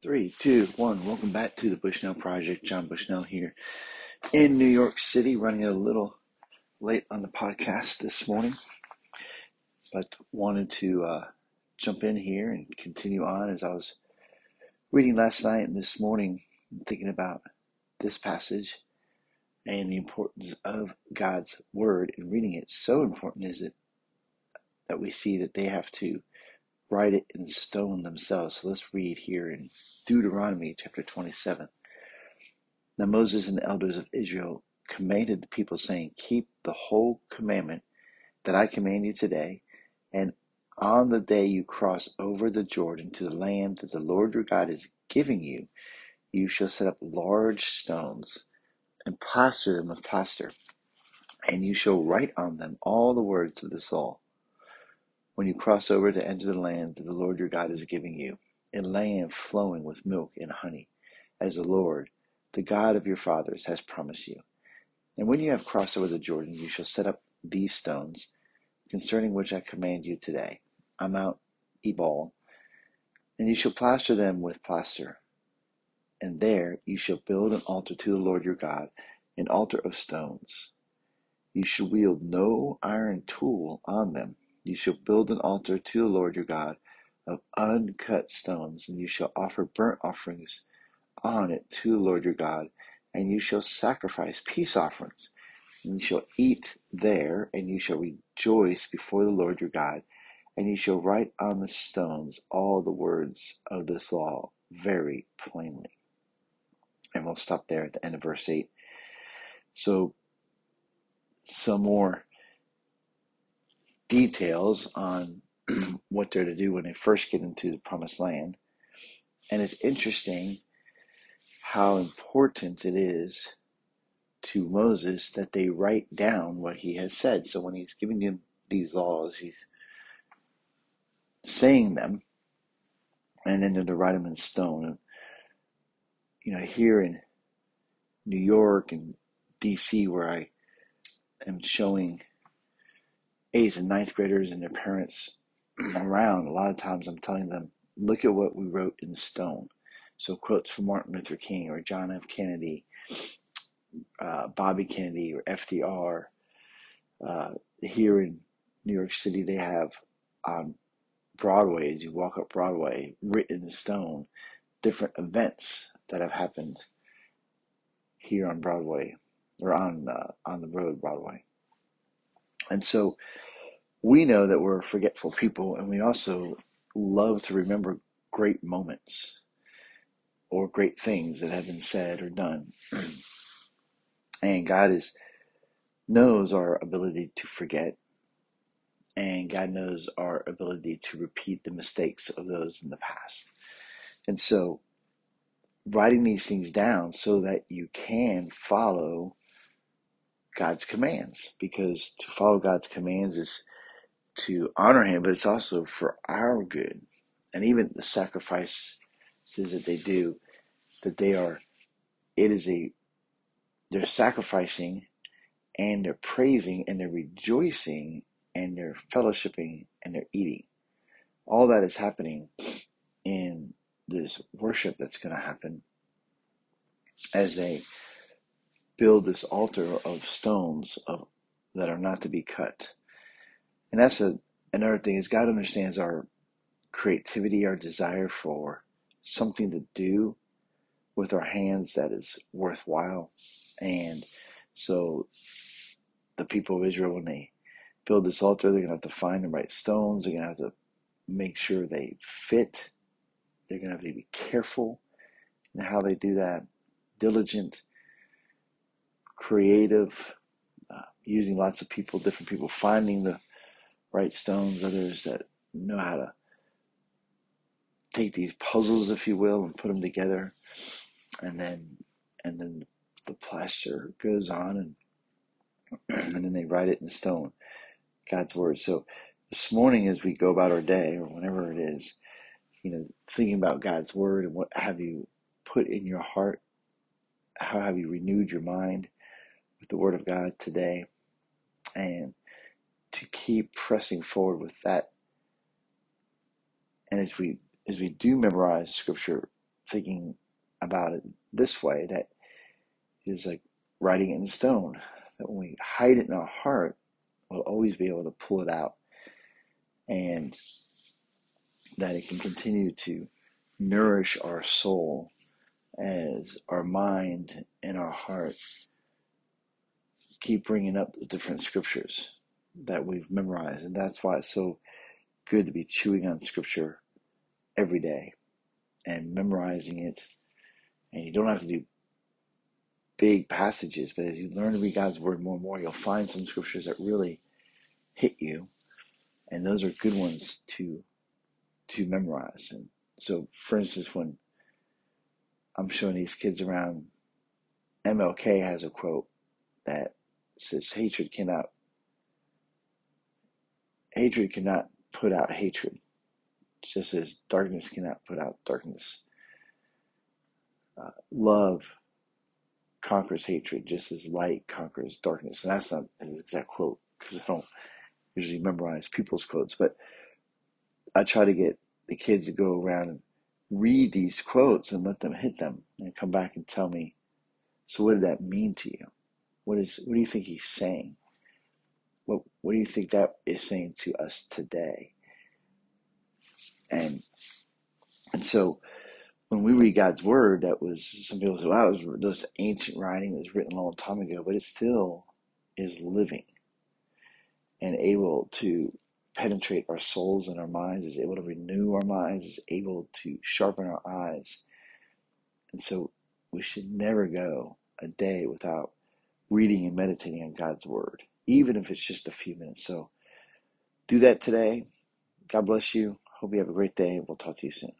Three, two, one. Welcome back to the Bushnell Project. John Bushnell here in New York City, running a little late on the podcast this morning, but wanted to uh, jump in here and continue on as I was reading last night and this morning, thinking about this passage and the importance of God's Word and reading it. So important is it that we see that they have to write it in stone themselves. So let's read here in Deuteronomy chapter 27. Now Moses and the elders of Israel commanded the people, saying, Keep the whole commandment that I command you today, and on the day you cross over the Jordan to the land that the Lord your God is giving you, you shall set up large stones and plaster them with plaster, and you shall write on them all the words of this law when you cross over to enter the land that the Lord your God is giving you, a land flowing with milk and honey, as the Lord, the God of your fathers, has promised you. And when you have crossed over the Jordan, you shall set up these stones, concerning which I command you today, on Mount Ebal, and you shall plaster them with plaster. And there you shall build an altar to the Lord your God, an altar of stones. You shall wield no iron tool on them you shall build an altar to the Lord your God of uncut stones, and you shall offer burnt offerings on it to the Lord your God, and you shall sacrifice peace offerings. And you shall eat there, and you shall rejoice before the Lord your God, and you shall write on the stones all the words of this law very plainly. And we'll stop there at the end of verse 8. So, some more details on what they're to do when they first get into the promised land. And it's interesting how important it is to Moses that they write down what he has said. So when he's giving them these laws, he's saying them and then they're to write them in stone. And, you know, here in New York and DC, where I am showing eighth and ninth graders and their parents around, a lot of times I'm telling them, look at what we wrote in stone. So quotes from Martin Luther King or John F. Kennedy, uh, Bobby Kennedy or FDR. Uh, here in New York City, they have on Broadway, as you walk up Broadway, written in stone, different events that have happened here on Broadway or on uh, on the road Broadway. And so we know that we're forgetful people, and we also love to remember great moments or great things that have been said or done. and God is knows our ability to forget, and God knows our ability to repeat the mistakes of those in the past. And so, writing these things down so that you can follow God's commands, because to follow God's commands is to honor Him, but it's also for our good. And even the sacrifices that they do, that they are, it is a, they're sacrificing and they're praising and they're rejoicing and they're fellowshipping and they're eating. All that is happening in this worship that's going to happen as they build this altar of stones of, that are not to be cut. And that's a, another thing is God understands our creativity, our desire for something to do with our hands that is worthwhile. And so the people of Israel, when they build this altar, they're going to have to find the right stones. They're going to have to make sure they fit. They're going to have to be careful in how they do that, diligent, creative, uh, using lots of people, different people, finding the right stones, others that know how to take these puzzles, if you will, and put them together, and then and then the plaster goes on, and and then they write it in stone, God's word. So this morning, as we go about our day, or whenever it is, you know, thinking about God's word and what have you put in your heart, how have you renewed your mind with the word of God today, and to keep pressing forward with that. And as we as we do memorize scripture thinking about it this way that is like writing it in stone. That when we hide it in our heart, we'll always be able to pull it out and that it can continue to nourish our soul as our mind and our heart keep bringing up the different scriptures that we've memorized. And that's why it's so good to be chewing on scripture every day and memorizing it. And you don't have to do big passages, but as you learn to read God's word more and more, you'll find some scriptures that really hit you. And those are good ones to to memorize. And so for instance when I'm showing these kids around MLK has a quote that says hatred cannot hatred cannot put out hatred just as darkness cannot put out darkness. Uh, love conquers hatred just as light conquers darkness. And that's not an exact quote because i don't usually memorize people's quotes but i try to get the kids to go around and read these quotes and let them hit them and come back and tell me so what did that mean to you what is what do you think he's saying? What what do you think that is saying to us today? And and so when we read God's word, that was some people say, "Wow, it was this ancient writing that was written a long time ago," but it still is living and able to penetrate our souls and our minds, is able to renew our minds, is able to sharpen our eyes. And so we should never go a day without reading and meditating on God's Word, hmm. even if it's just a few minutes. So do that today. God bless you. Hope you have a great day. We'll talk to you soon.